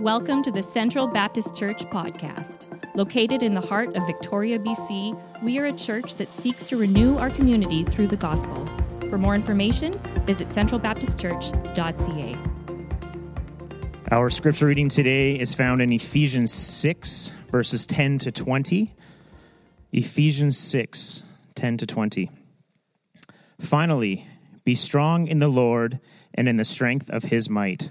Welcome to the Central Baptist Church podcast. Located in the heart of Victoria, BC, we are a church that seeks to renew our community through the gospel. For more information, visit centralbaptistchurch.ca. Our scripture reading today is found in Ephesians 6, verses 10 to 20. Ephesians 6, 10 to 20. Finally, be strong in the Lord and in the strength of his might.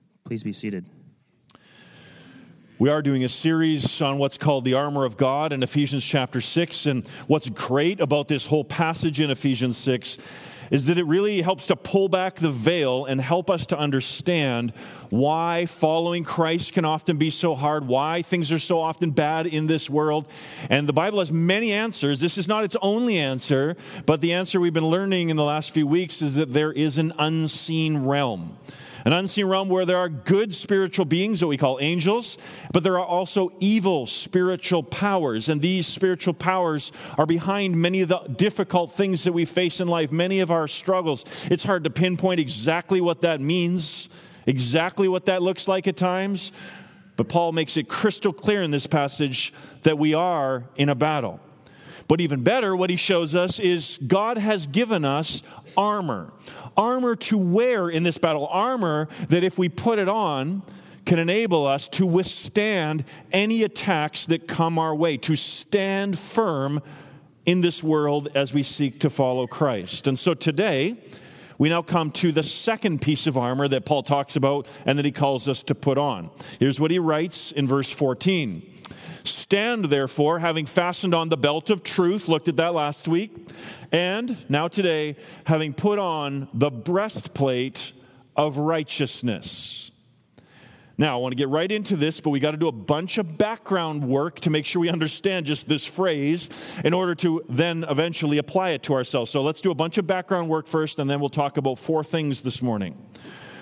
Please be seated. We are doing a series on what's called the armor of God in Ephesians chapter 6. And what's great about this whole passage in Ephesians 6 is that it really helps to pull back the veil and help us to understand why following Christ can often be so hard, why things are so often bad in this world. And the Bible has many answers. This is not its only answer, but the answer we've been learning in the last few weeks is that there is an unseen realm an unseen realm where there are good spiritual beings that we call angels, but there are also evil spiritual powers. And these spiritual powers are behind many of the difficult things that we face in life, many of our struggles. It's hard to pinpoint exactly what that means, exactly what that looks like at times. But Paul makes it crystal clear in this passage that we are in a battle. But even better, what he shows us is God has given us armor armor to wear in this battle, armor that if we put it on, can enable us to withstand any attacks that come our way, to stand firm in this world as we seek to follow Christ. And so today, we now come to the second piece of armor that Paul talks about and that he calls us to put on. Here's what he writes in verse 14 Stand therefore, having fastened on the belt of truth, looked at that last week, and now today, having put on the breastplate of righteousness. Now, I want to get right into this, but we got to do a bunch of background work to make sure we understand just this phrase in order to then eventually apply it to ourselves. So let's do a bunch of background work first, and then we'll talk about four things this morning.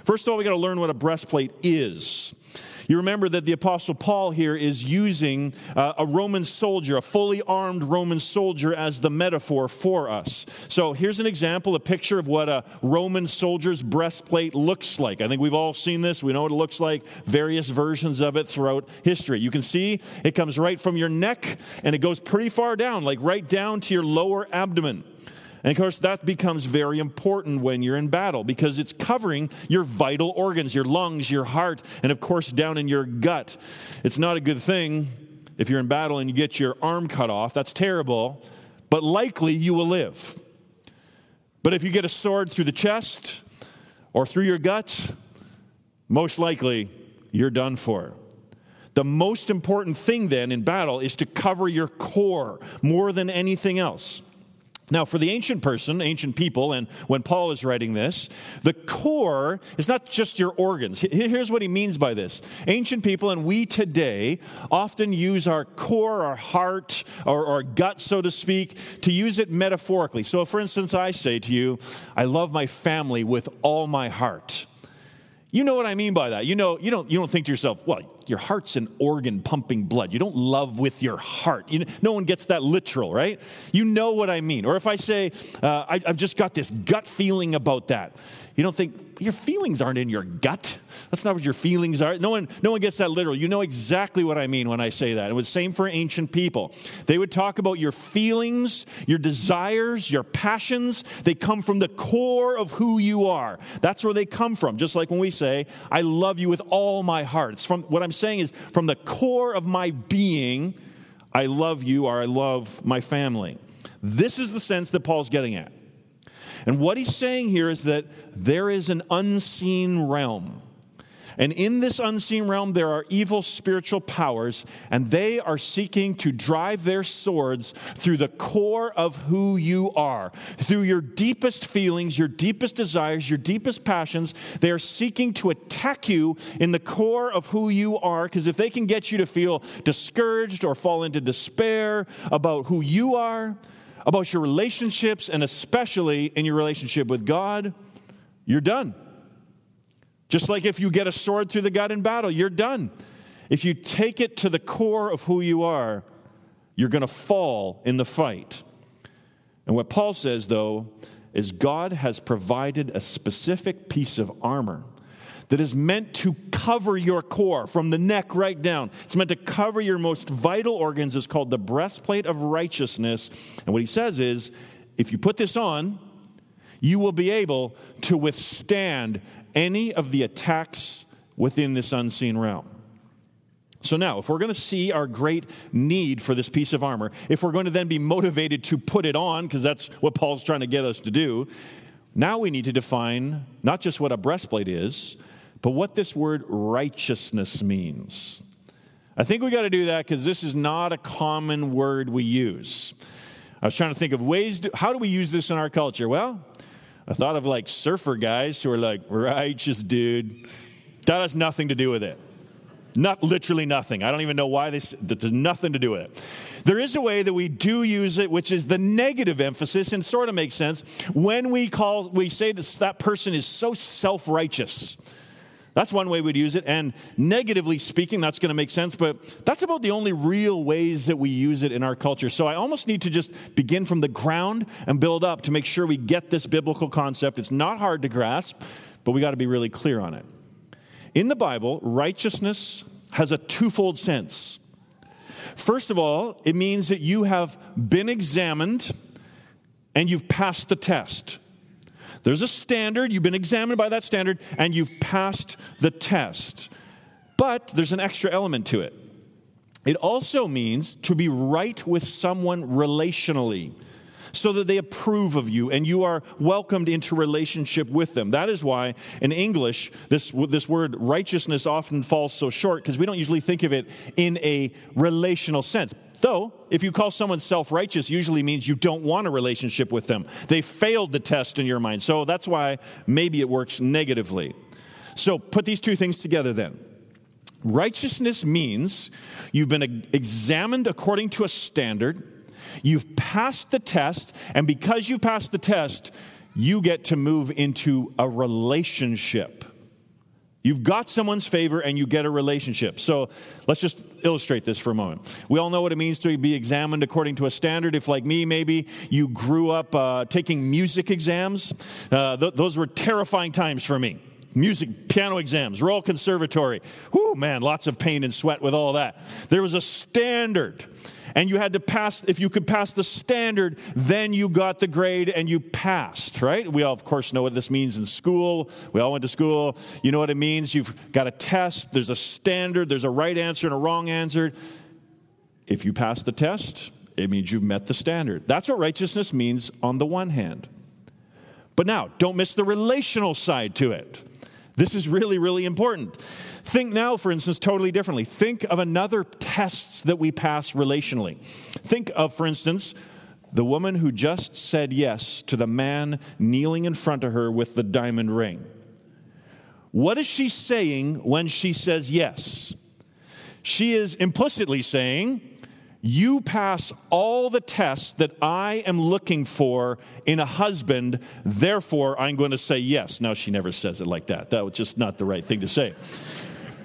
First of all, we got to learn what a breastplate is. You remember that the Apostle Paul here is using uh, a Roman soldier, a fully armed Roman soldier, as the metaphor for us. So here's an example, a picture of what a Roman soldier's breastplate looks like. I think we've all seen this. We know what it looks like, various versions of it throughout history. You can see it comes right from your neck and it goes pretty far down, like right down to your lower abdomen. And of course, that becomes very important when you're in battle because it's covering your vital organs, your lungs, your heart, and of course, down in your gut. It's not a good thing if you're in battle and you get your arm cut off. That's terrible, but likely you will live. But if you get a sword through the chest or through your gut, most likely you're done for. The most important thing then in battle is to cover your core more than anything else. Now, for the ancient person, ancient people, and when Paul is writing this, the core is not just your organs. Here's what he means by this. Ancient people, and we today, often use our core, our heart, or our gut, so to speak, to use it metaphorically. So, for instance, I say to you, I love my family with all my heart. You know what I mean by that. You know, you don't, you don't think to yourself, well, your heart's an organ pumping blood. You don't love with your heart. You, no one gets that literal, right? You know what I mean. Or if I say, uh, I, I've just got this gut feeling about that, you don't think, your feelings aren't in your gut. That's not what your feelings are. No one, no one gets that literal. You know exactly what I mean when I say that. It was same for ancient people. They would talk about your feelings, your desires, your passions. They come from the core of who you are. That's where they come from. Just like when we say, I love you with all my heart. It's from what I'm saying is from the core of my being, I love you or I love my family. This is the sense that Paul's getting at. And what he's saying here is that there is an unseen realm and in this unseen realm, there are evil spiritual powers, and they are seeking to drive their swords through the core of who you are, through your deepest feelings, your deepest desires, your deepest passions. They are seeking to attack you in the core of who you are, because if they can get you to feel discouraged or fall into despair about who you are, about your relationships, and especially in your relationship with God, you're done. Just like if you get a sword through the gut in battle, you're done. If you take it to the core of who you are, you're going to fall in the fight. And what Paul says, though, is God has provided a specific piece of armor that is meant to cover your core from the neck right down. It's meant to cover your most vital organs. It's called the breastplate of righteousness. And what he says is if you put this on, you will be able to withstand any of the attacks within this unseen realm. So, now, if we're going to see our great need for this piece of armor, if we're going to then be motivated to put it on, because that's what Paul's trying to get us to do, now we need to define not just what a breastplate is, but what this word righteousness means. I think we got to do that because this is not a common word we use. I was trying to think of ways, to, how do we use this in our culture? Well, I thought of like surfer guys who are like, righteous dude. That has nothing to do with it. Not literally nothing. I don't even know why this, there's nothing to do with it. There is a way that we do use it, which is the negative emphasis, and sort of makes sense when we call, we say that that person is so self righteous. That's one way we'd use it. And negatively speaking, that's going to make sense, but that's about the only real ways that we use it in our culture. So I almost need to just begin from the ground and build up to make sure we get this biblical concept. It's not hard to grasp, but we got to be really clear on it. In the Bible, righteousness has a twofold sense. First of all, it means that you have been examined and you've passed the test. There's a standard, you've been examined by that standard, and you've passed the test. But there's an extra element to it. It also means to be right with someone relationally so that they approve of you and you are welcomed into relationship with them. That is why in English, this, this word righteousness often falls so short because we don't usually think of it in a relational sense. Though, if you call someone self righteous, usually means you don't want a relationship with them. They failed the test in your mind. So that's why maybe it works negatively. So put these two things together then. Righteousness means you've been examined according to a standard, you've passed the test, and because you passed the test, you get to move into a relationship. You've got someone's favor and you get a relationship. So let's just illustrate this for a moment. We all know what it means to be examined according to a standard. If, like me, maybe you grew up uh, taking music exams, uh, th- those were terrifying times for me. Music, piano exams, Royal Conservatory. Whoo, man, lots of pain and sweat with all that. There was a standard and you had to pass, if you could pass the standard, then you got the grade and you passed, right? We all, of course, know what this means in school. We all went to school. You know what it means? You've got a test, there's a standard, there's a right answer and a wrong answer. If you pass the test, it means you've met the standard. That's what righteousness means on the one hand. But now, don't miss the relational side to it. This is really, really important. Think now, for instance, totally differently. Think of another tests that we pass relationally. Think of, for instance, the woman who just said yes to the man kneeling in front of her with the diamond ring. What is she saying when she says yes? She is implicitly saying, You pass all the tests that I am looking for in a husband, therefore I'm going to say yes. Now, she never says it like that. That was just not the right thing to say.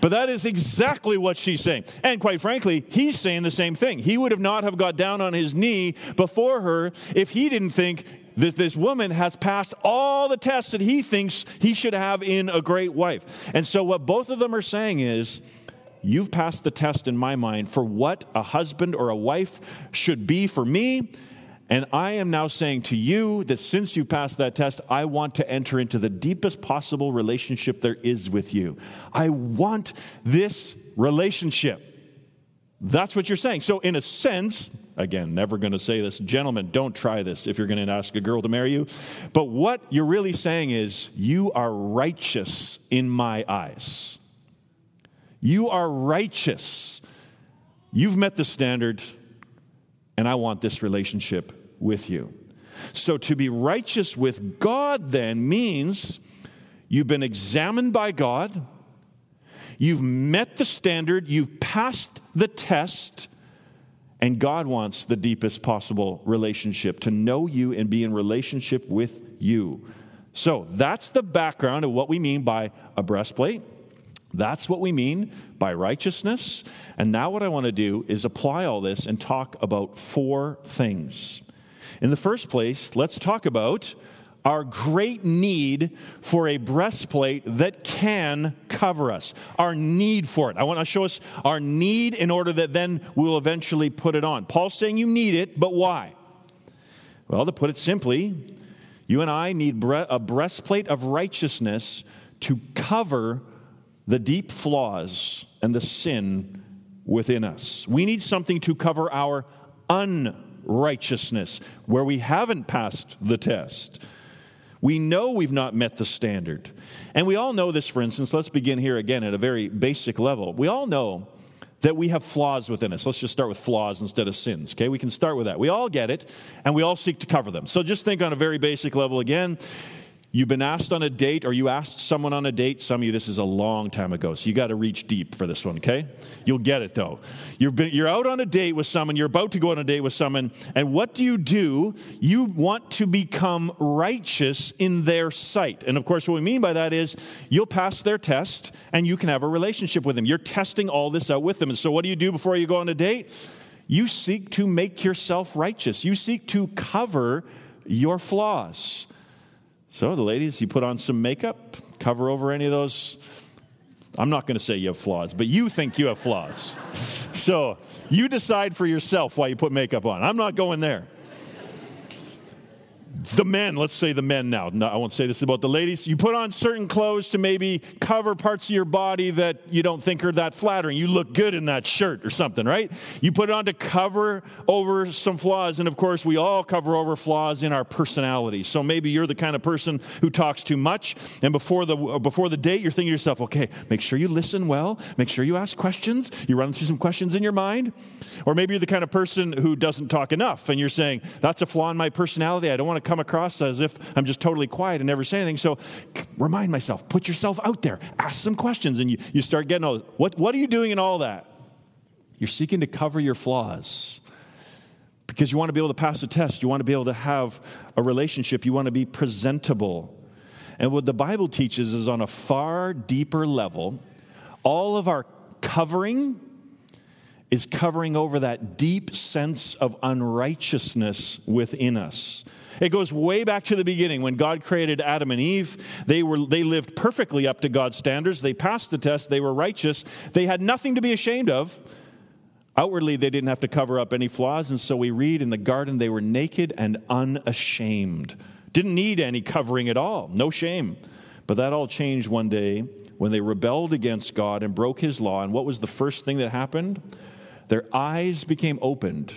But that is exactly what she's saying. And quite frankly, he's saying the same thing. He would have not have got down on his knee before her if he didn't think that this woman has passed all the tests that he thinks he should have in a great wife. And so what both of them are saying is, You've passed the test in my mind for what a husband or a wife should be for me. And I am now saying to you that since you passed that test, I want to enter into the deepest possible relationship there is with you. I want this relationship. That's what you're saying. So, in a sense, again, never going to say this, gentlemen, don't try this if you're going to ask a girl to marry you. But what you're really saying is, you are righteous in my eyes. You are righteous. You've met the standard, and I want this relationship with you. So, to be righteous with God then means you've been examined by God, you've met the standard, you've passed the test, and God wants the deepest possible relationship to know you and be in relationship with you. So, that's the background of what we mean by a breastplate that's what we mean by righteousness. And now, what I want to do is apply all this and talk about four things. In the first place, let's talk about our great need for a breastplate that can cover us. Our need for it. I want to show us our need in order that then we'll eventually put it on. Paul's saying you need it, but why? Well, to put it simply, you and I need a breastplate of righteousness to cover the deep flaws and the sin within us. We need something to cover our unrighteousness where we haven't passed the test. We know we've not met the standard. And we all know this, for instance. Let's begin here again at a very basic level. We all know that we have flaws within us. Let's just start with flaws instead of sins, okay? We can start with that. We all get it, and we all seek to cover them. So just think on a very basic level again. You've been asked on a date, or you asked someone on a date. Some of you, this is a long time ago, so you got to reach deep for this one, okay? You'll get it though. You've been, you're out on a date with someone, you're about to go on a date with someone, and what do you do? You want to become righteous in their sight. And of course, what we mean by that is you'll pass their test and you can have a relationship with them. You're testing all this out with them. And so, what do you do before you go on a date? You seek to make yourself righteous, you seek to cover your flaws. So, the ladies, you put on some makeup, cover over any of those. I'm not going to say you have flaws, but you think you have flaws. so, you decide for yourself why you put makeup on. I'm not going there the men, let's say the men now. No, I won't say this about the ladies. You put on certain clothes to maybe cover parts of your body that you don't think are that flattering. You look good in that shirt or something, right? You put it on to cover over some flaws. And of course, we all cover over flaws in our personality. So maybe you're the kind of person who talks too much. And before the, before the date, you're thinking to yourself, okay, make sure you listen well. Make sure you ask questions. You run through some questions in your mind. Or maybe you're the kind of person who doesn't talk enough. And you're saying, that's a flaw in my personality. I don't want to come across as if I'm just totally quiet and never say anything. So remind myself, put yourself out there, ask some questions, and you, you start getting all what, what are you doing in all that? You're seeking to cover your flaws because you want to be able to pass a test. You want to be able to have a relationship. You want to be presentable. And what the Bible teaches is on a far deeper level, all of our covering is covering over that deep sense of unrighteousness within us. It goes way back to the beginning when God created Adam and Eve. They, were, they lived perfectly up to God's standards. They passed the test. They were righteous. They had nothing to be ashamed of. Outwardly, they didn't have to cover up any flaws. And so we read in the garden, they were naked and unashamed. Didn't need any covering at all. No shame. But that all changed one day when they rebelled against God and broke his law. And what was the first thing that happened? Their eyes became opened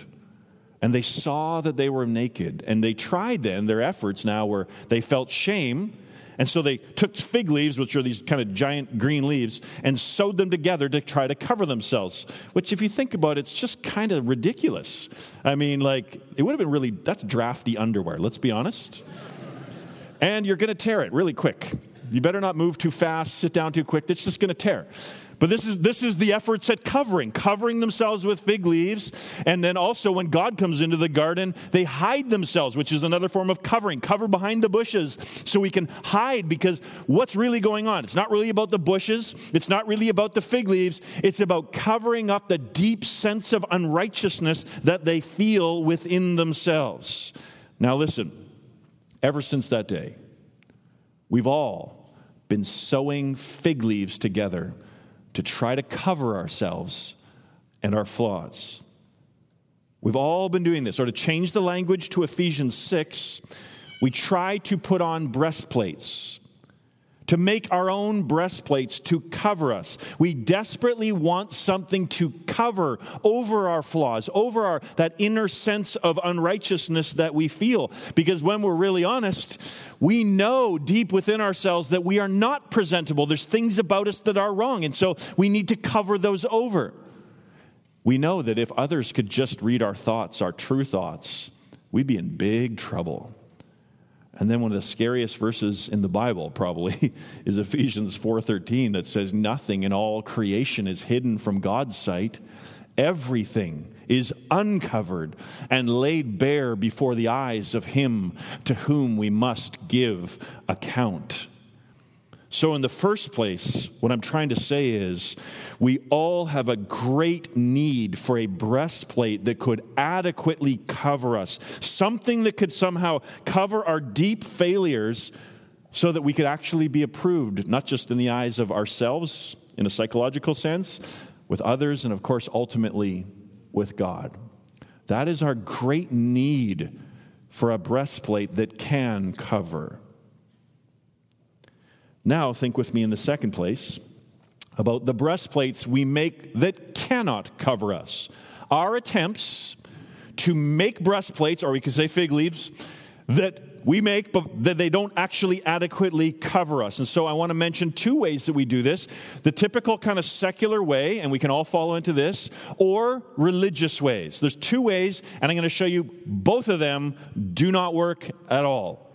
and they saw that they were naked. And they tried then, their efforts now were they felt shame. And so they took fig leaves, which are these kind of giant green leaves, and sewed them together to try to cover themselves. Which, if you think about it, it's just kind of ridiculous. I mean, like, it would have been really, that's drafty underwear, let's be honest. And you're going to tear it really quick. You better not move too fast, sit down too quick. It's just going to tear. But this is, this is the efforts at covering, covering themselves with fig leaves. And then also, when God comes into the garden, they hide themselves, which is another form of covering. Cover behind the bushes so we can hide because what's really going on? It's not really about the bushes, it's not really about the fig leaves. It's about covering up the deep sense of unrighteousness that they feel within themselves. Now, listen, ever since that day, we've all been sewing fig leaves together to try to cover ourselves and our flaws. We've all been doing this. Or to change the language to Ephesians 6, we try to put on breastplates, to make our own breastplates to cover us. We desperately want something to cover over our flaws, over our, that inner sense of unrighteousness that we feel. Because when we're really honest, we know deep within ourselves that we are not presentable. There's things about us that are wrong. And so we need to cover those over. We know that if others could just read our thoughts, our true thoughts, we'd be in big trouble. And then one of the scariest verses in the Bible probably is Ephesians 4:13 that says nothing in all creation is hidden from God's sight. Everything is uncovered and laid bare before the eyes of him to whom we must give account. So, in the first place, what I'm trying to say is we all have a great need for a breastplate that could adequately cover us, something that could somehow cover our deep failures so that we could actually be approved, not just in the eyes of ourselves in a psychological sense, with others, and of course, ultimately with God. That is our great need for a breastplate that can cover. Now, think with me in the second place about the breastplates we make that cannot cover us. Our attempts to make breastplates, or we could say fig leaves, that we make, but that they don't actually adequately cover us. And so I want to mention two ways that we do this the typical kind of secular way, and we can all follow into this, or religious ways. There's two ways, and I'm going to show you both of them do not work at all.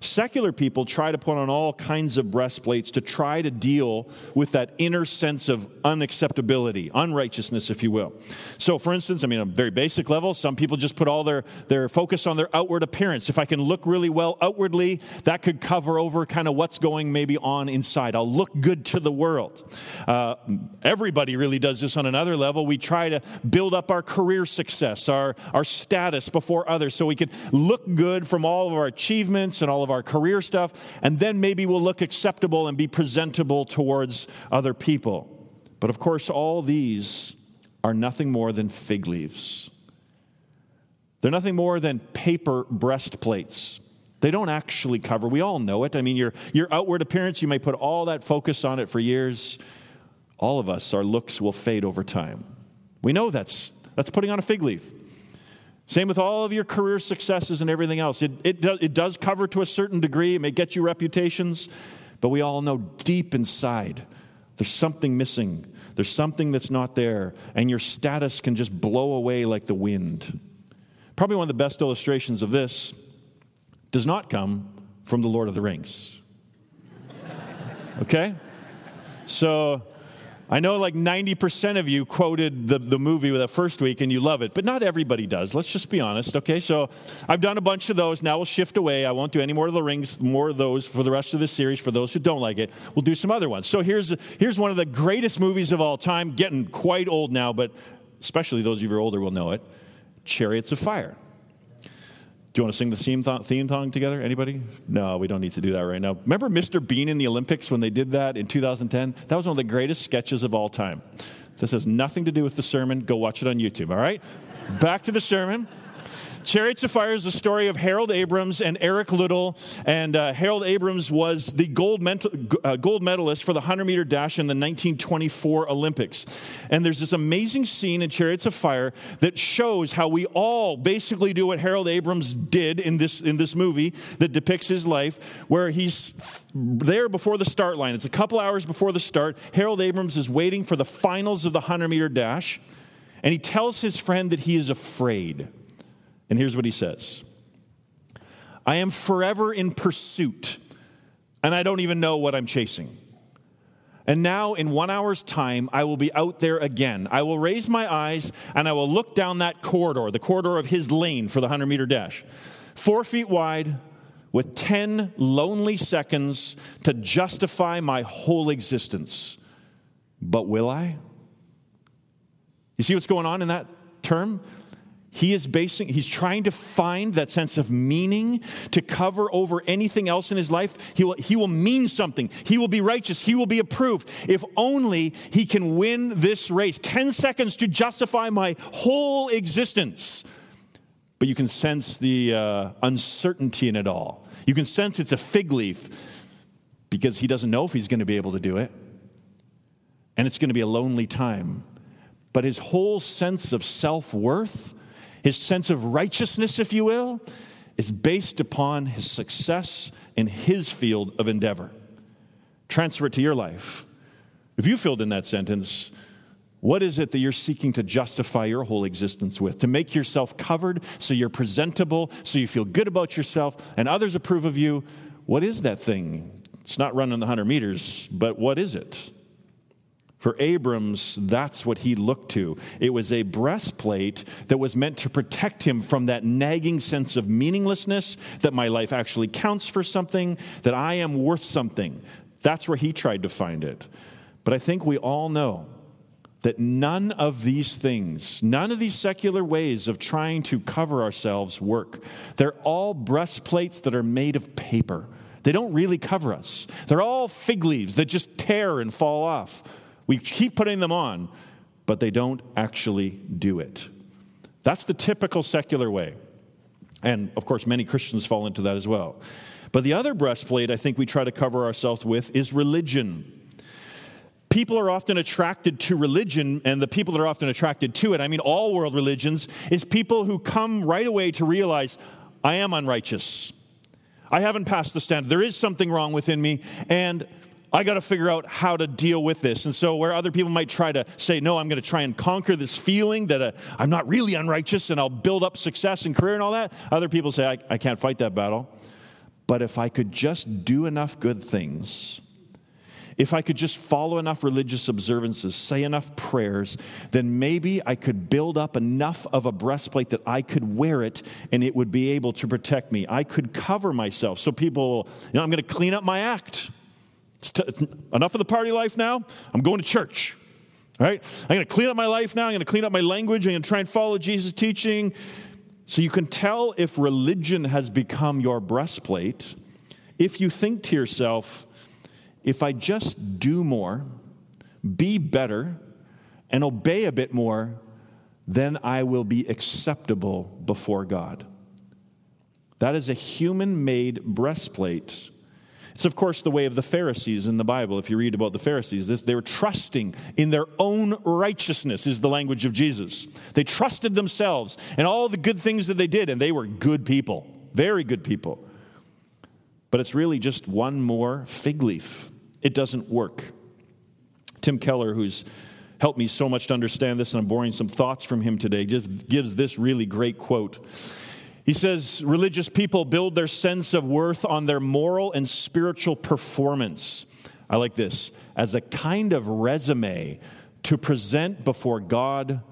Secular people try to put on all kinds of breastplates to try to deal with that inner sense of unacceptability, unrighteousness, if you will. So, for instance, I mean, on a very basic level, some people just put all their, their focus on their outward appearance. If I can look really well outwardly, that could cover over kind of what's going maybe on inside. I'll look good to the world. Uh, everybody really does this on another level. We try to build up our career success, our, our status before others, so we can look good from all of our achievements and all of our career stuff, and then maybe we'll look acceptable and be presentable towards other people. But of course, all these are nothing more than fig leaves. They're nothing more than paper breastplates. They don't actually cover. We all know it. I mean, your, your outward appearance, you may put all that focus on it for years. All of us, our looks will fade over time. We know that's, that's putting on a fig leaf. Same with all of your career successes and everything else. It, it, do, it does cover to a certain degree, it may get you reputations, but we all know deep inside there's something missing. There's something that's not there, and your status can just blow away like the wind. Probably one of the best illustrations of this does not come from the Lord of the Rings. Okay? So I know like 90% of you quoted the, the movie with the first week and you love it, but not everybody does. Let's just be honest, okay? So I've done a bunch of those. Now we'll shift away. I won't do any more of the rings, more of those for the rest of the series. For those who don't like it, we'll do some other ones. So here's, here's one of the greatest movies of all time, getting quite old now, but especially those of you who are older will know it Chariots of Fire. Do you want to sing the theme, th- theme song together? Anybody? No, we don't need to do that right now. Remember Mr. Bean in the Olympics when they did that in 2010? That was one of the greatest sketches of all time. This has nothing to do with the sermon. Go watch it on YouTube, all right? Back to the sermon. Chariots of Fire is the story of Harold Abrahams and Eric Liddell. And uh, Harold Abrahams was the gold, mental, uh, gold medalist for the 100 meter dash in the 1924 Olympics. And there's this amazing scene in Chariots of Fire that shows how we all basically do what Harold Abrahams did in this, in this movie that depicts his life, where he's there before the start line. It's a couple hours before the start. Harold Abrahams is waiting for the finals of the 100 meter dash. And he tells his friend that he is afraid. And here's what he says I am forever in pursuit, and I don't even know what I'm chasing. And now, in one hour's time, I will be out there again. I will raise my eyes and I will look down that corridor, the corridor of his lane for the 100 meter dash, four feet wide, with 10 lonely seconds to justify my whole existence. But will I? You see what's going on in that term? He is basing, he's trying to find that sense of meaning to cover over anything else in his life. He will, he will mean something. He will be righteous. He will be approved. If only he can win this race. 10 seconds to justify my whole existence. But you can sense the uh, uncertainty in it all. You can sense it's a fig leaf because he doesn't know if he's going to be able to do it. And it's going to be a lonely time. But his whole sense of self worth his sense of righteousness, if you will, is based upon his success in his field of endeavor. Transfer it to your life. If you filled in that sentence, what is it that you're seeking to justify your whole existence with? To make yourself covered so you're presentable, so you feel good about yourself and others approve of you? What is that thing? It's not running the 100 meters, but what is it? For Abrahams, that's what he looked to. It was a breastplate that was meant to protect him from that nagging sense of meaninglessness, that my life actually counts for something, that I am worth something. That's where he tried to find it. But I think we all know that none of these things, none of these secular ways of trying to cover ourselves work. They're all breastplates that are made of paper. They don't really cover us. They're all fig leaves that just tear and fall off. We keep putting them on, but they don't actually do it. That's the typical secular way. And of course, many Christians fall into that as well. But the other breastplate I think we try to cover ourselves with is religion. People are often attracted to religion, and the people that are often attracted to it, I mean all world religions, is people who come right away to realize, I am unrighteous. I haven't passed the standard. There is something wrong within me, and I got to figure out how to deal with this. And so, where other people might try to say, No, I'm going to try and conquer this feeling that uh, I'm not really unrighteous and I'll build up success and career and all that, other people say, I, I can't fight that battle. But if I could just do enough good things, if I could just follow enough religious observances, say enough prayers, then maybe I could build up enough of a breastplate that I could wear it and it would be able to protect me. I could cover myself. So people, you know, I'm going to clean up my act. T- enough of the party life now. I'm going to church. All right? I'm going to clean up my life now. I'm going to clean up my language. I'm going to try and follow Jesus' teaching. So you can tell if religion has become your breastplate if you think to yourself, if I just do more, be better, and obey a bit more, then I will be acceptable before God. That is a human made breastplate it's, of course, the way of the Pharisees in the Bible. If you read about the Pharisees, this, they were trusting in their own righteousness, is the language of Jesus. They trusted themselves and all the good things that they did, and they were good people, very good people. But it's really just one more fig leaf. It doesn't work. Tim Keller, who's helped me so much to understand this, and I'm borrowing some thoughts from him today, just gives this really great quote. He says religious people build their sense of worth on their moral and spiritual performance. I like this as a kind of resume to present before God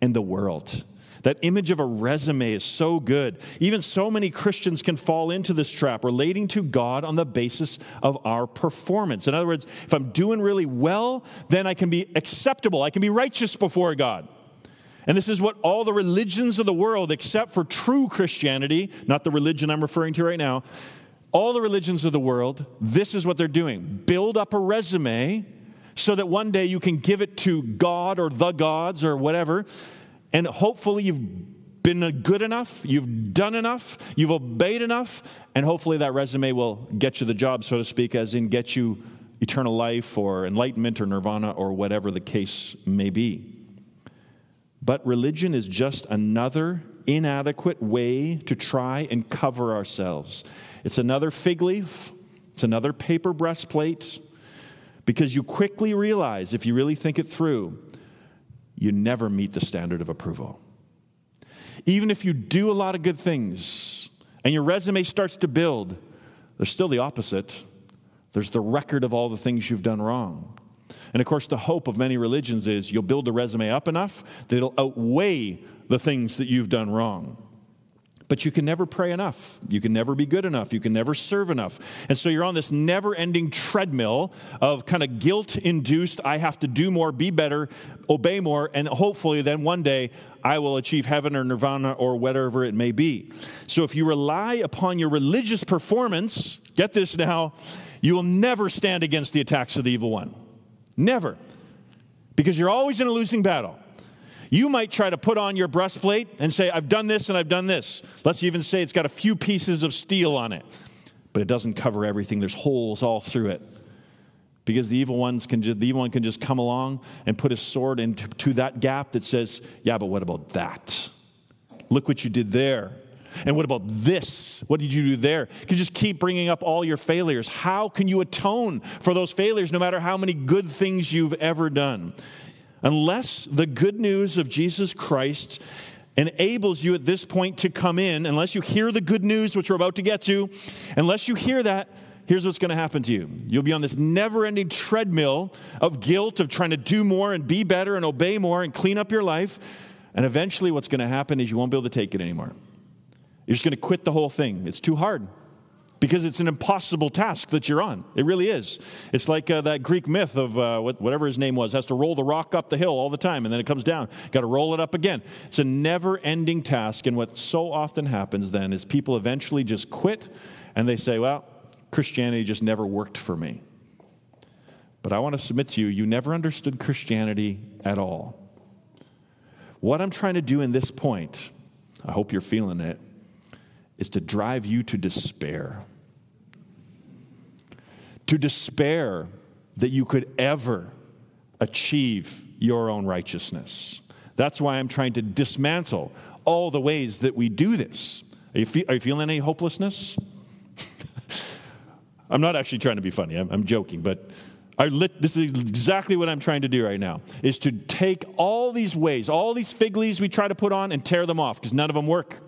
and the world. That image of a resume is so good. Even so many Christians can fall into this trap, relating to God on the basis of our performance. In other words, if I'm doing really well, then I can be acceptable, I can be righteous before God. And this is what all the religions of the world, except for true Christianity, not the religion I'm referring to right now, all the religions of the world, this is what they're doing build up a resume so that one day you can give it to God or the gods or whatever, and hopefully you've been good enough, you've done enough, you've obeyed enough, and hopefully that resume will get you the job, so to speak, as in get you eternal life or enlightenment or nirvana or whatever the case may be. But religion is just another inadequate way to try and cover ourselves. It's another fig leaf, it's another paper breastplate, because you quickly realize, if you really think it through, you never meet the standard of approval. Even if you do a lot of good things and your resume starts to build, there's still the opposite. There's the record of all the things you've done wrong. And of course, the hope of many religions is you'll build the resume up enough that it'll outweigh the things that you've done wrong. But you can never pray enough. You can never be good enough. You can never serve enough. And so you're on this never ending treadmill of kind of guilt induced, I have to do more, be better, obey more, and hopefully then one day I will achieve heaven or nirvana or whatever it may be. So if you rely upon your religious performance, get this now, you will never stand against the attacks of the evil one. Never. Because you're always in a losing battle. You might try to put on your breastplate and say, I've done this and I've done this. Let's even say it's got a few pieces of steel on it, but it doesn't cover everything. There's holes all through it. Because the evil, ones can just, the evil one can just come along and put his sword into that gap that says, Yeah, but what about that? Look what you did there. And what about this? What did you do there? You can just keep bringing up all your failures. How can you atone for those failures no matter how many good things you've ever done? Unless the good news of Jesus Christ enables you at this point to come in, unless you hear the good news, which we're about to get to, unless you hear that, here's what's going to happen to you. You'll be on this never ending treadmill of guilt, of trying to do more and be better and obey more and clean up your life. And eventually, what's going to happen is you won't be able to take it anymore. You're just going to quit the whole thing. It's too hard because it's an impossible task that you're on. It really is. It's like uh, that Greek myth of uh, whatever his name was, has to roll the rock up the hill all the time and then it comes down. Got to roll it up again. It's a never ending task. And what so often happens then is people eventually just quit and they say, well, Christianity just never worked for me. But I want to submit to you, you never understood Christianity at all. What I'm trying to do in this point, I hope you're feeling it is to drive you to despair. To despair that you could ever achieve your own righteousness. That's why I'm trying to dismantle all the ways that we do this. Are you, fe- are you feeling any hopelessness? I'm not actually trying to be funny, I'm, I'm joking, but lit, this is exactly what I'm trying to do right now is to take all these ways, all these fig leaves we try to put on and tear them off because none of them work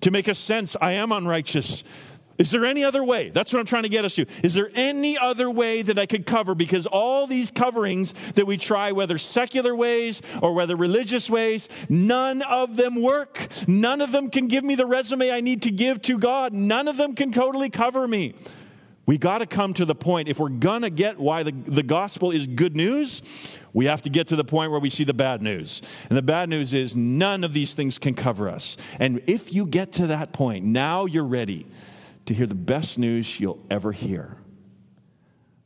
to make a sense I am unrighteous. Is there any other way? That's what I'm trying to get us to. Is there any other way that I could cover? Because all these coverings that we try, whether secular ways or whether religious ways, none of them work. None of them can give me the resume I need to give to God. None of them can totally cover me. We got to come to the point, if we're going to get why the, the gospel is good news, we have to get to the point where we see the bad news. And the bad news is none of these things can cover us. And if you get to that point, now you're ready to hear the best news you'll ever hear.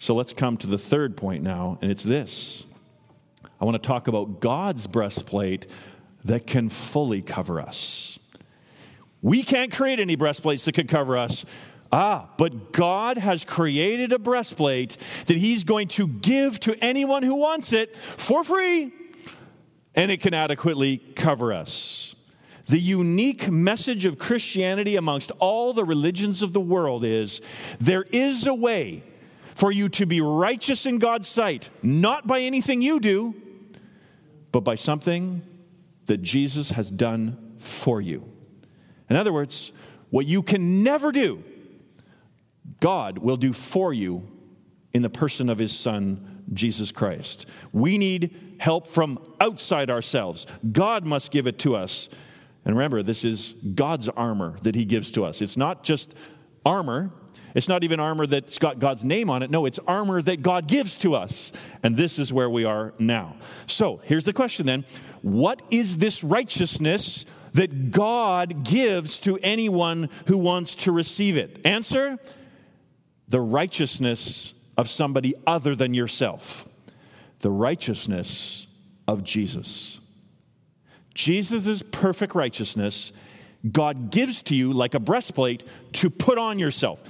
So let's come to the third point now, and it's this I want to talk about God's breastplate that can fully cover us. We can't create any breastplates that could cover us. Ah, but God has created a breastplate that He's going to give to anyone who wants it for free, and it can adequately cover us. The unique message of Christianity amongst all the religions of the world is there is a way for you to be righteous in God's sight, not by anything you do, but by something that Jesus has done for you. In other words, what you can never do God will do for you in the person of his son, Jesus Christ. We need help from outside ourselves. God must give it to us. And remember, this is God's armor that he gives to us. It's not just armor, it's not even armor that's got God's name on it. No, it's armor that God gives to us. And this is where we are now. So here's the question then What is this righteousness that God gives to anyone who wants to receive it? Answer the righteousness of somebody other than yourself, the righteousness of Jesus. Jesus' perfect righteousness, God gives to you like a breastplate to put on yourself.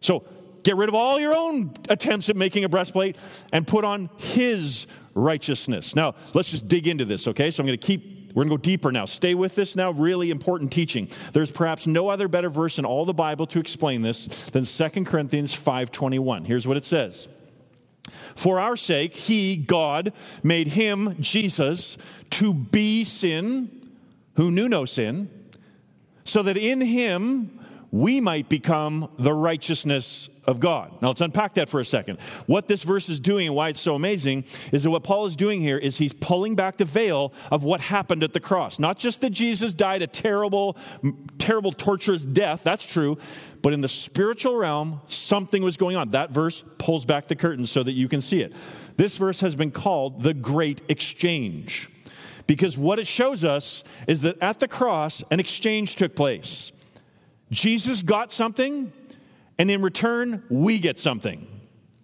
So get rid of all your own attempts at making a breastplate and put on His righteousness. Now, let's just dig into this, okay? So I'm going to keep we're going to go deeper now. Stay with this now. Really important teaching. There's perhaps no other better verse in all the Bible to explain this than 2 Corinthians 5:21. Here's what it says. For our sake, he, God, made him, Jesus, to be sin, who knew no sin, so that in him we might become the righteousness of God. Now let's unpack that for a second. What this verse is doing and why it's so amazing is that what Paul is doing here is he's pulling back the veil of what happened at the cross. Not just that Jesus died a terrible, terrible, torturous death, that's true, but in the spiritual realm, something was going on. That verse pulls back the curtain so that you can see it. This verse has been called the Great Exchange because what it shows us is that at the cross, an exchange took place. Jesus got something, and in return, we get something.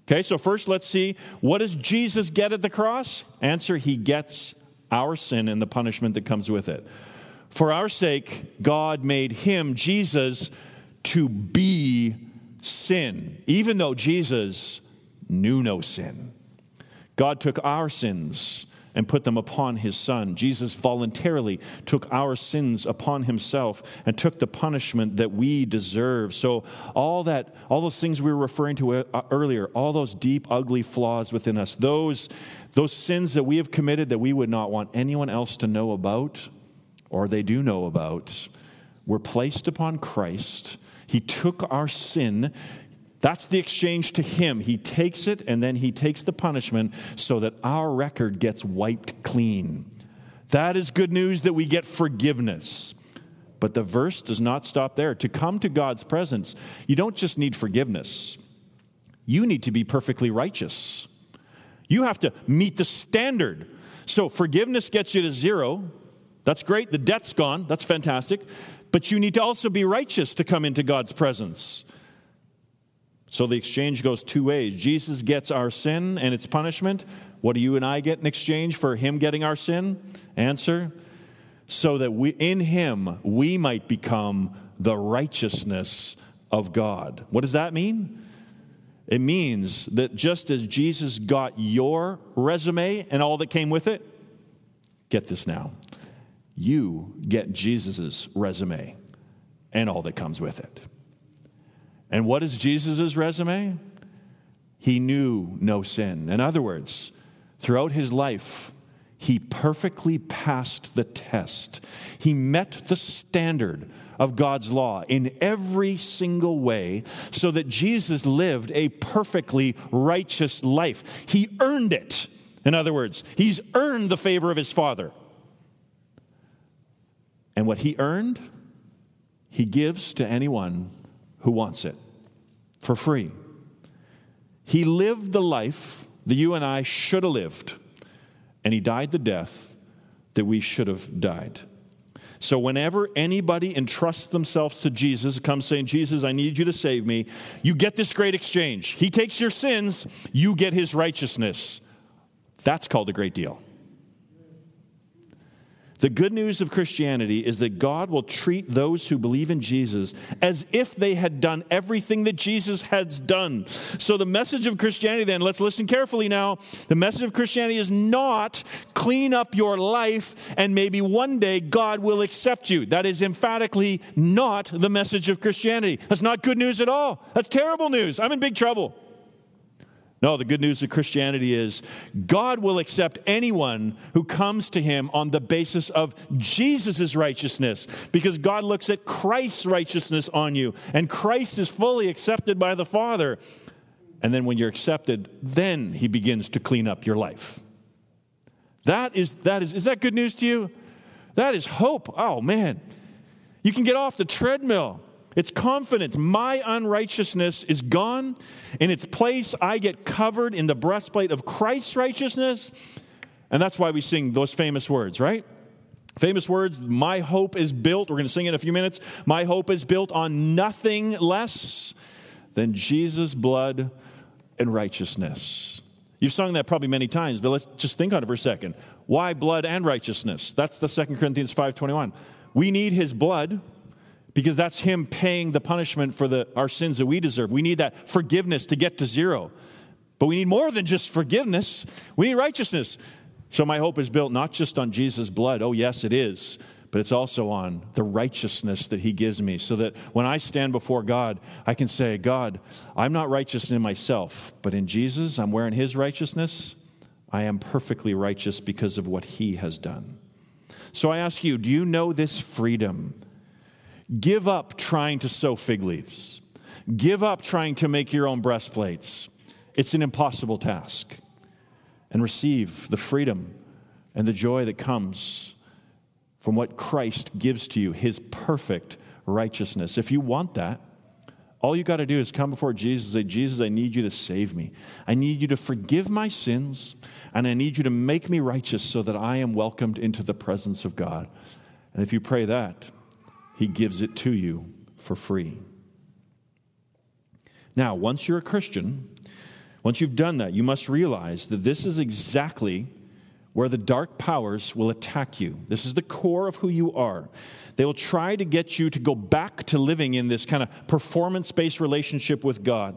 Okay, so first let's see what does Jesus get at the cross? Answer, he gets our sin and the punishment that comes with it. For our sake, God made him, Jesus, to be sin, even though Jesus knew no sin. God took our sins and put them upon his son. Jesus voluntarily took our sins upon himself and took the punishment that we deserve. So all that all those things we were referring to uh, earlier, all those deep ugly flaws within us, those those sins that we have committed that we would not want anyone else to know about or they do know about, were placed upon Christ. He took our sin that's the exchange to him. He takes it and then he takes the punishment so that our record gets wiped clean. That is good news that we get forgiveness. But the verse does not stop there. To come to God's presence, you don't just need forgiveness, you need to be perfectly righteous. You have to meet the standard. So forgiveness gets you to zero. That's great. The debt's gone. That's fantastic. But you need to also be righteous to come into God's presence. So the exchange goes two ways. Jesus gets our sin and its punishment. What do you and I get in exchange for him getting our sin? Answer so that we, in him we might become the righteousness of God. What does that mean? It means that just as Jesus got your resume and all that came with it, get this now. You get Jesus' resume and all that comes with it. And what is Jesus' resume? He knew no sin. In other words, throughout his life, he perfectly passed the test. He met the standard of God's law in every single way so that Jesus lived a perfectly righteous life. He earned it. In other words, he's earned the favor of his Father. And what he earned, he gives to anyone who wants it for free. He lived the life that you and I should have lived, and he died the death that we should have died. So, whenever anybody entrusts themselves to Jesus, comes saying, Jesus, I need you to save me, you get this great exchange. He takes your sins, you get his righteousness. That's called a great deal. The good news of Christianity is that God will treat those who believe in Jesus as if they had done everything that Jesus has done. So, the message of Christianity, then, let's listen carefully now. The message of Christianity is not clean up your life and maybe one day God will accept you. That is emphatically not the message of Christianity. That's not good news at all. That's terrible news. I'm in big trouble. No, the good news of Christianity is God will accept anyone who comes to him on the basis of Jesus' righteousness because God looks at Christ's righteousness on you and Christ is fully accepted by the Father. And then when you're accepted, then he begins to clean up your life. That is, that is, is that good news to you? That is hope. Oh man. You can get off the treadmill. It's confidence. My unrighteousness is gone. In its place, I get covered in the breastplate of Christ's righteousness. And that's why we sing those famous words, right? Famous words, my hope is built, we're going to sing in a few minutes. My hope is built on nothing less than Jesus' blood and righteousness. You've sung that probably many times, but let's just think on it for a second. Why blood and righteousness? That's the 2 Corinthians 5:21. We need his blood because that's him paying the punishment for the, our sins that we deserve. We need that forgiveness to get to zero. But we need more than just forgiveness, we need righteousness. So my hope is built not just on Jesus' blood. Oh, yes, it is. But it's also on the righteousness that he gives me, so that when I stand before God, I can say, God, I'm not righteous in myself, but in Jesus, I'm wearing his righteousness. I am perfectly righteous because of what he has done. So I ask you, do you know this freedom? Give up trying to sew fig leaves. Give up trying to make your own breastplates. It's an impossible task. And receive the freedom and the joy that comes from what Christ gives to you, his perfect righteousness. If you want that, all you got to do is come before Jesus and say, Jesus, I need you to save me. I need you to forgive my sins, and I need you to make me righteous so that I am welcomed into the presence of God. And if you pray that, He gives it to you for free. Now, once you're a Christian, once you've done that, you must realize that this is exactly where the dark powers will attack you. This is the core of who you are. They will try to get you to go back to living in this kind of performance based relationship with God.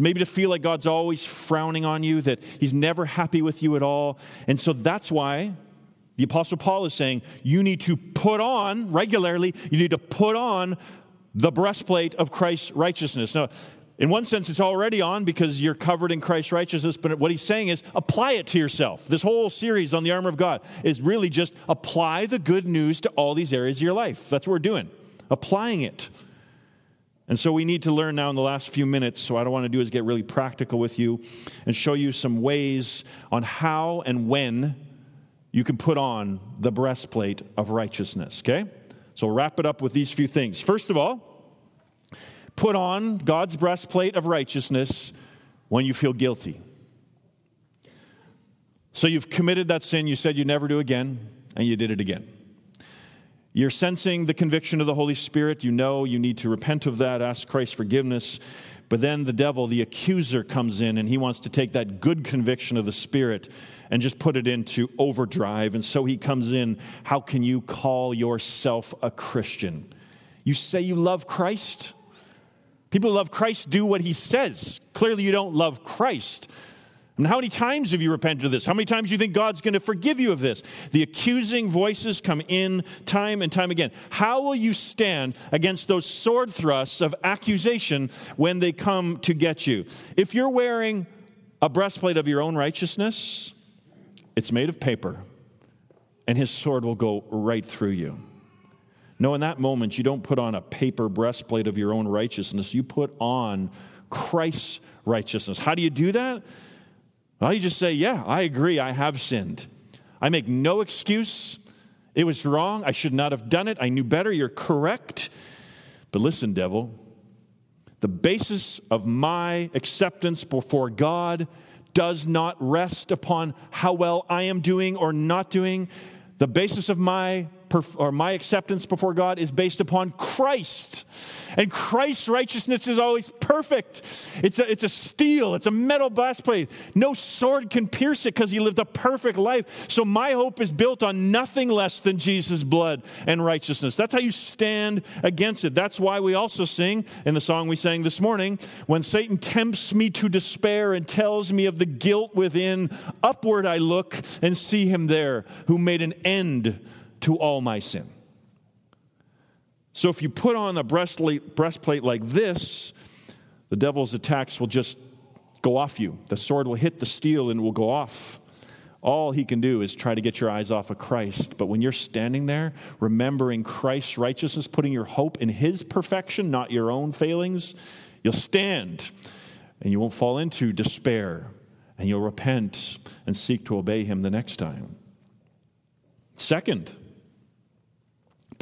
Maybe to feel like God's always frowning on you, that He's never happy with you at all. And so that's why the Apostle Paul is saying you need to put on regularly, you need to put on the breastplate of Christ's righteousness. Now, in one sense, it's already on because you're covered in Christ's righteousness, but what he's saying is apply it to yourself. This whole series on the armor of God is really just apply the good news to all these areas of your life. That's what we're doing, applying it. And so we need to learn now in the last few minutes. So, what I want to do is get really practical with you and show you some ways on how and when you can put on the breastplate of righteousness, okay? So, we'll wrap it up with these few things. First of all, Put on God's breastplate of righteousness when you feel guilty. So you've committed that sin you said you'd never do again, and you did it again. You're sensing the conviction of the Holy Spirit. You know you need to repent of that, ask Christ's forgiveness. But then the devil, the accuser, comes in and he wants to take that good conviction of the Spirit and just put it into overdrive. And so he comes in. How can you call yourself a Christian? You say you love Christ? People who love Christ do what he says. Clearly, you don't love Christ. How many times have you repented of this? How many times do you think God's going to forgive you of this? The accusing voices come in time and time again. How will you stand against those sword thrusts of accusation when they come to get you? If you're wearing a breastplate of your own righteousness, it's made of paper, and his sword will go right through you. No, in that moment, you don't put on a paper breastplate of your own righteousness. You put on Christ's righteousness. How do you do that? Well, you just say, Yeah, I agree, I have sinned. I make no excuse. It was wrong. I should not have done it. I knew better. You're correct. But listen, devil, the basis of my acceptance before God does not rest upon how well I am doing or not doing. The basis of my or my acceptance before God is based upon Christ. And Christ's righteousness is always perfect. It's a, it's a steel, it's a metal breastplate. No sword can pierce it because he lived a perfect life. So my hope is built on nothing less than Jesus' blood and righteousness. That's how you stand against it. That's why we also sing in the song we sang this morning when Satan tempts me to despair and tells me of the guilt within, upward I look and see him there who made an end to all my sin. So if you put on a breastplate, like this, the devil's attacks will just go off you. The sword will hit the steel and will go off. All he can do is try to get your eyes off of Christ. But when you're standing there, remembering Christ's righteousness, putting your hope in his perfection, not your own failings, you'll stand and you won't fall into despair and you'll repent and seek to obey him the next time. Second,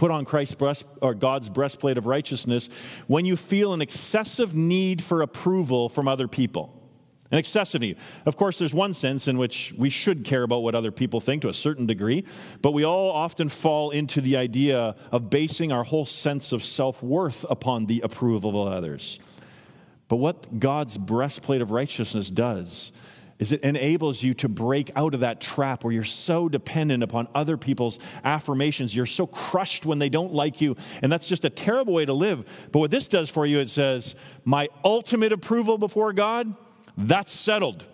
put on Christ's breast, or God's breastplate of righteousness when you feel an excessive need for approval from other people. An excessive need. Of course, there's one sense in which we should care about what other people think to a certain degree, but we all often fall into the idea of basing our whole sense of self worth upon the approval of others. But what God's breastplate of righteousness does is it enables you to break out of that trap where you're so dependent upon other people's affirmations. You're so crushed when they don't like you, and that's just a terrible way to live. But what this does for you, it says, My ultimate approval before God, that's settled.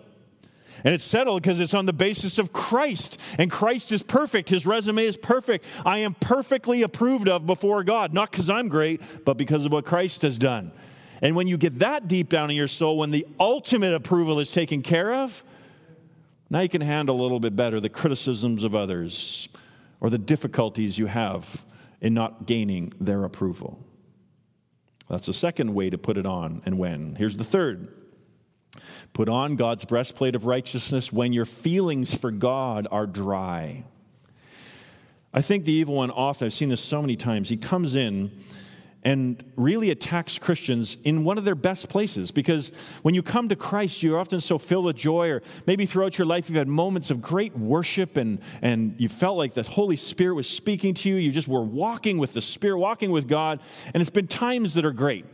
And it's settled because it's on the basis of Christ. And Christ is perfect. His resume is perfect. I am perfectly approved of before God, not because I'm great, but because of what Christ has done. And when you get that deep down in your soul, when the ultimate approval is taken care of, now you can handle a little bit better the criticisms of others or the difficulties you have in not gaining their approval. That's the second way to put it on and when. Here's the third put on God's breastplate of righteousness when your feelings for God are dry. I think the evil one often, I've seen this so many times, he comes in and really attacks Christians in one of their best places. Because when you come to Christ, you're often so filled with joy, or maybe throughout your life you've had moments of great worship and, and you felt like the Holy Spirit was speaking to you. You just were walking with the Spirit, walking with God, and it's been times that are great.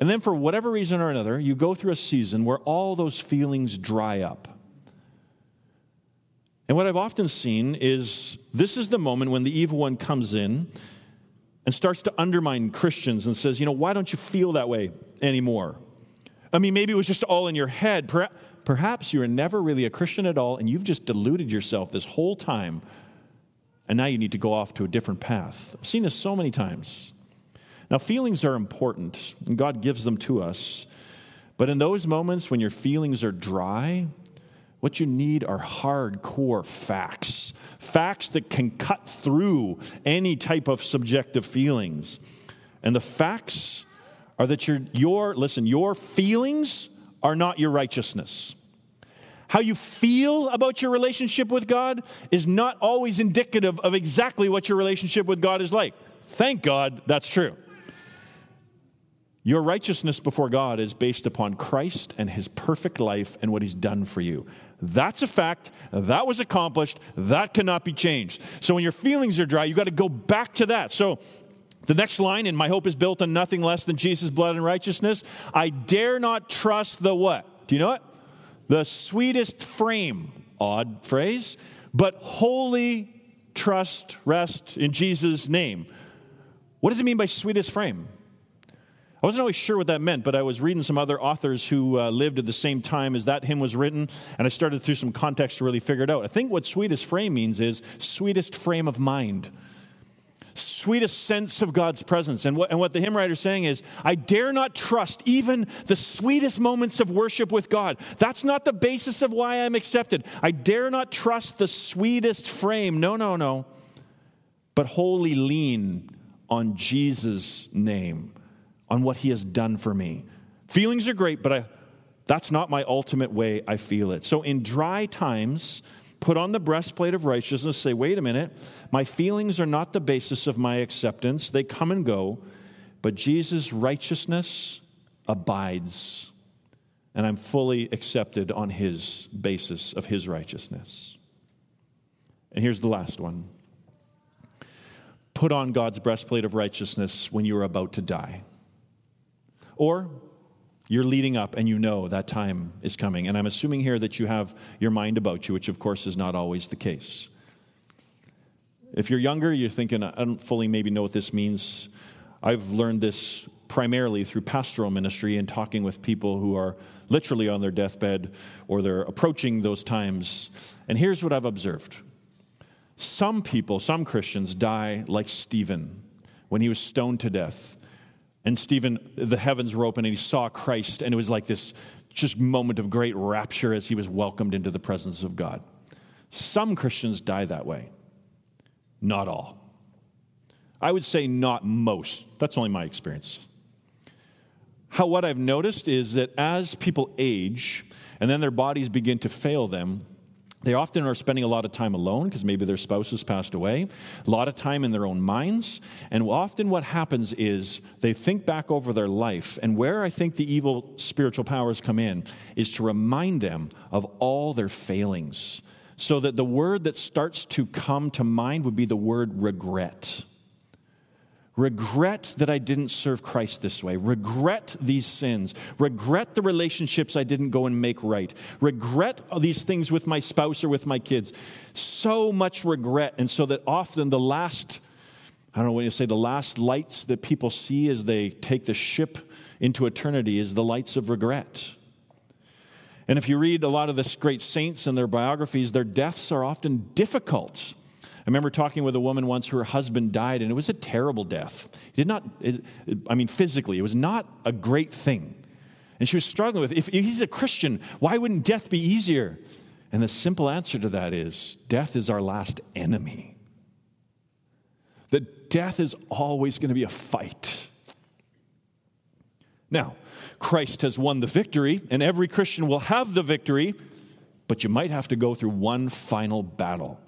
And then, for whatever reason or another, you go through a season where all those feelings dry up. And what I've often seen is this is the moment when the evil one comes in and starts to undermine Christians and says, you know, why don't you feel that way anymore? I mean, maybe it was just all in your head. Perhaps you were never really a Christian at all and you've just deluded yourself this whole time and now you need to go off to a different path. I've seen this so many times. Now, feelings are important and God gives them to us. But in those moments when your feelings are dry, what you need are hardcore facts, facts that can cut through any type of subjective feelings. And the facts are that your, your listen, your feelings are not your righteousness. How you feel about your relationship with God is not always indicative of exactly what your relationship with God is like. Thank God that's true. Your righteousness before God is based upon Christ and his perfect life and what he's done for you. That's a fact. That was accomplished. That cannot be changed. So when your feelings are dry, you got to go back to that. So the next line, and my hope is built on nothing less than Jesus' blood and righteousness. I dare not trust the what? Do you know it? The sweetest frame. Odd phrase, but wholly trust, rest in Jesus' name. What does it mean by sweetest frame? I wasn't always sure what that meant, but I was reading some other authors who uh, lived at the same time as that hymn was written, and I started through some context to really figure it out. I think what sweetest frame means is sweetest frame of mind, sweetest sense of God's presence. And what, and what the hymn writer's saying is, I dare not trust even the sweetest moments of worship with God. That's not the basis of why I'm accepted. I dare not trust the sweetest frame. No, no, no. But wholly lean on Jesus' name on what he has done for me. Feelings are great, but I, that's not my ultimate way I feel it. So in dry times, put on the breastplate of righteousness, say, wait a minute, my feelings are not the basis of my acceptance. They come and go, but Jesus' righteousness abides, and I'm fully accepted on his basis of his righteousness. And here's the last one put on God's breastplate of righteousness when you are about to die. Or you're leading up and you know that time is coming. And I'm assuming here that you have your mind about you, which of course is not always the case. If you're younger, you're thinking, I don't fully maybe know what this means. I've learned this primarily through pastoral ministry and talking with people who are literally on their deathbed or they're approaching those times. And here's what I've observed some people, some Christians, die like Stephen when he was stoned to death and Stephen, the heavens were open and he saw Christ, and it was like this just moment of great rapture as he was welcomed into the presence of God. Some Christians die that way, not all. I would say not most. That's only my experience. How what I've noticed is that as people age and then their bodies begin to fail them, they often are spending a lot of time alone because maybe their spouse has passed away, a lot of time in their own minds. And often what happens is they think back over their life. And where I think the evil spiritual powers come in is to remind them of all their failings. So that the word that starts to come to mind would be the word regret. Regret that I didn't serve Christ this way. Regret these sins. Regret the relationships I didn't go and make right. Regret these things with my spouse or with my kids. So much regret. And so that often the last, I don't know what you say, the last lights that people see as they take the ship into eternity is the lights of regret. And if you read a lot of the great saints and their biographies, their deaths are often difficult. I remember talking with a woman once her husband died, and it was a terrible death. He did not, I mean, physically, it was not a great thing. And she was struggling with if, he's a Christian, why wouldn't death be easier? And the simple answer to that is death is our last enemy. That death is always going to be a fight. Now, Christ has won the victory, and every Christian will have the victory, but you might have to go through one final battle.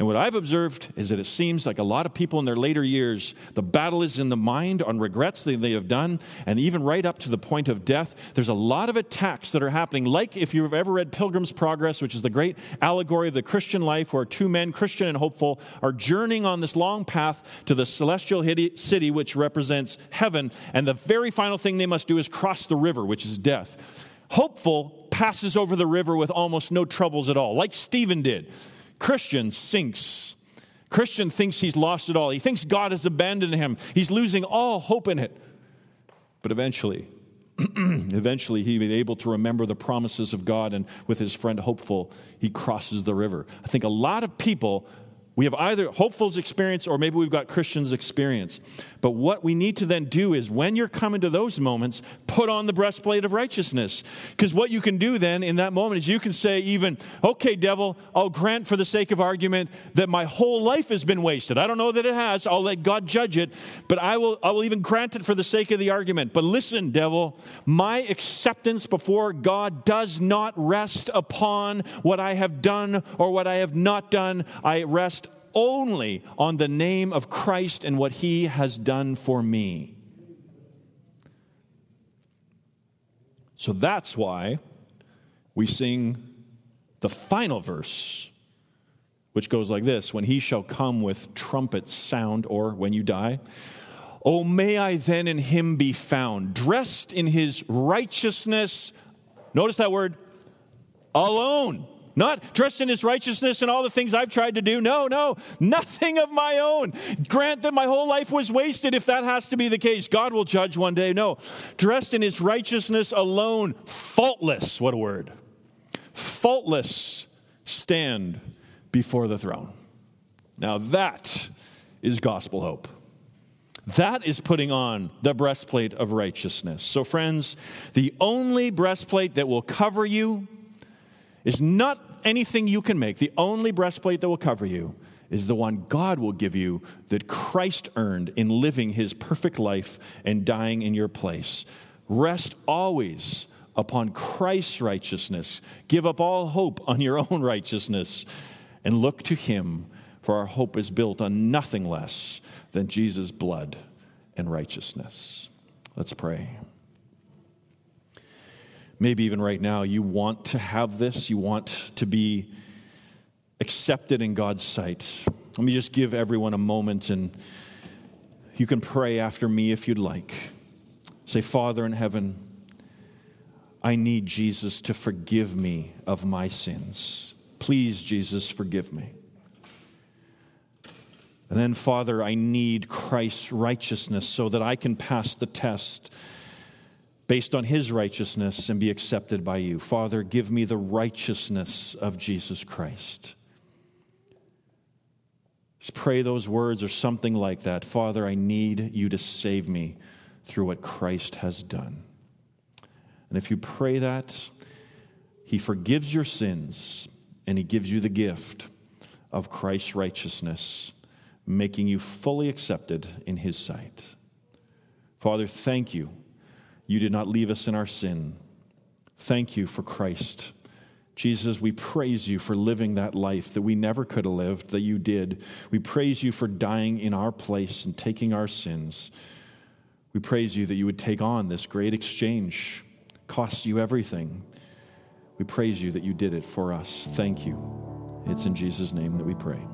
And what I've observed is that it seems like a lot of people in their later years, the battle is in the mind on regrets that they have done, and even right up to the point of death. There's a lot of attacks that are happening, like if you've ever read Pilgrim's Progress, which is the great allegory of the Christian life, where two men, Christian and hopeful, are journeying on this long path to the celestial city, which represents heaven, and the very final thing they must do is cross the river, which is death. Hopeful passes over the river with almost no troubles at all, like Stephen did. Christian sinks. Christian thinks he's lost it all. He thinks God has abandoned him. He's losing all hope in it. But eventually, eventually he be able to remember the promises of God and with his friend hopeful he crosses the river i think a lot of people we have either hopeful's experience or maybe we've got Christian's experience. But what we need to then do is when you're coming to those moments, put on the breastplate of righteousness. Because what you can do then in that moment is you can say, even, okay, devil, I'll grant for the sake of argument that my whole life has been wasted. I don't know that it has. I'll let God judge it, but I will, I will even grant it for the sake of the argument. But listen, devil, my acceptance before God does not rest upon what I have done or what I have not done. I rest only on the name of Christ and what he has done for me. So that's why we sing the final verse, which goes like this When he shall come with trumpet sound, or when you die. Oh, may I then in him be found, dressed in his righteousness. Notice that word alone. Not dressed in his righteousness and all the things I've tried to do. No, no, nothing of my own. Grant that my whole life was wasted if that has to be the case. God will judge one day. No, dressed in his righteousness alone, faultless. What a word. Faultless stand before the throne. Now that is gospel hope. That is putting on the breastplate of righteousness. So, friends, the only breastplate that will cover you is not anything you can make. The only breastplate that will cover you is the one God will give you that Christ earned in living his perfect life and dying in your place. Rest always upon Christ's righteousness. Give up all hope on your own righteousness and look to him, for our hope is built on nothing less than Jesus' blood and righteousness. Let's pray. Maybe even right now, you want to have this, you want to be accepted in God's sight. Let me just give everyone a moment and you can pray after me if you'd like. Say, Father in heaven, I need Jesus to forgive me of my sins. Please, Jesus, forgive me. And then, Father, I need Christ's righteousness so that I can pass the test based on his righteousness and be accepted by you. Father, give me the righteousness of Jesus Christ. Just pray those words or something like that. Father, I need you to save me through what Christ has done. And if you pray that, he forgives your sins and he gives you the gift of Christ's righteousness, making you fully accepted in his sight. Father, thank you you did not leave us in our sin. Thank you for Christ. Jesus, we praise you for living that life that we never could have lived, that you did. We praise you for dying in our place and taking our sins. We praise you that you would take on this great exchange, cost you everything. We praise you that you did it for us. Thank you. It's in Jesus' name that we pray.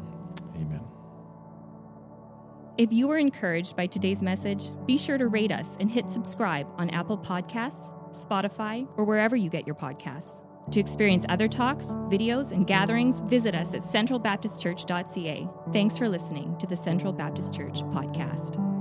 If you were encouraged by today's message, be sure to rate us and hit subscribe on Apple Podcasts, Spotify, or wherever you get your podcasts. To experience other talks, videos, and gatherings, visit us at centralbaptistchurch.ca. Thanks for listening to the Central Baptist Church podcast.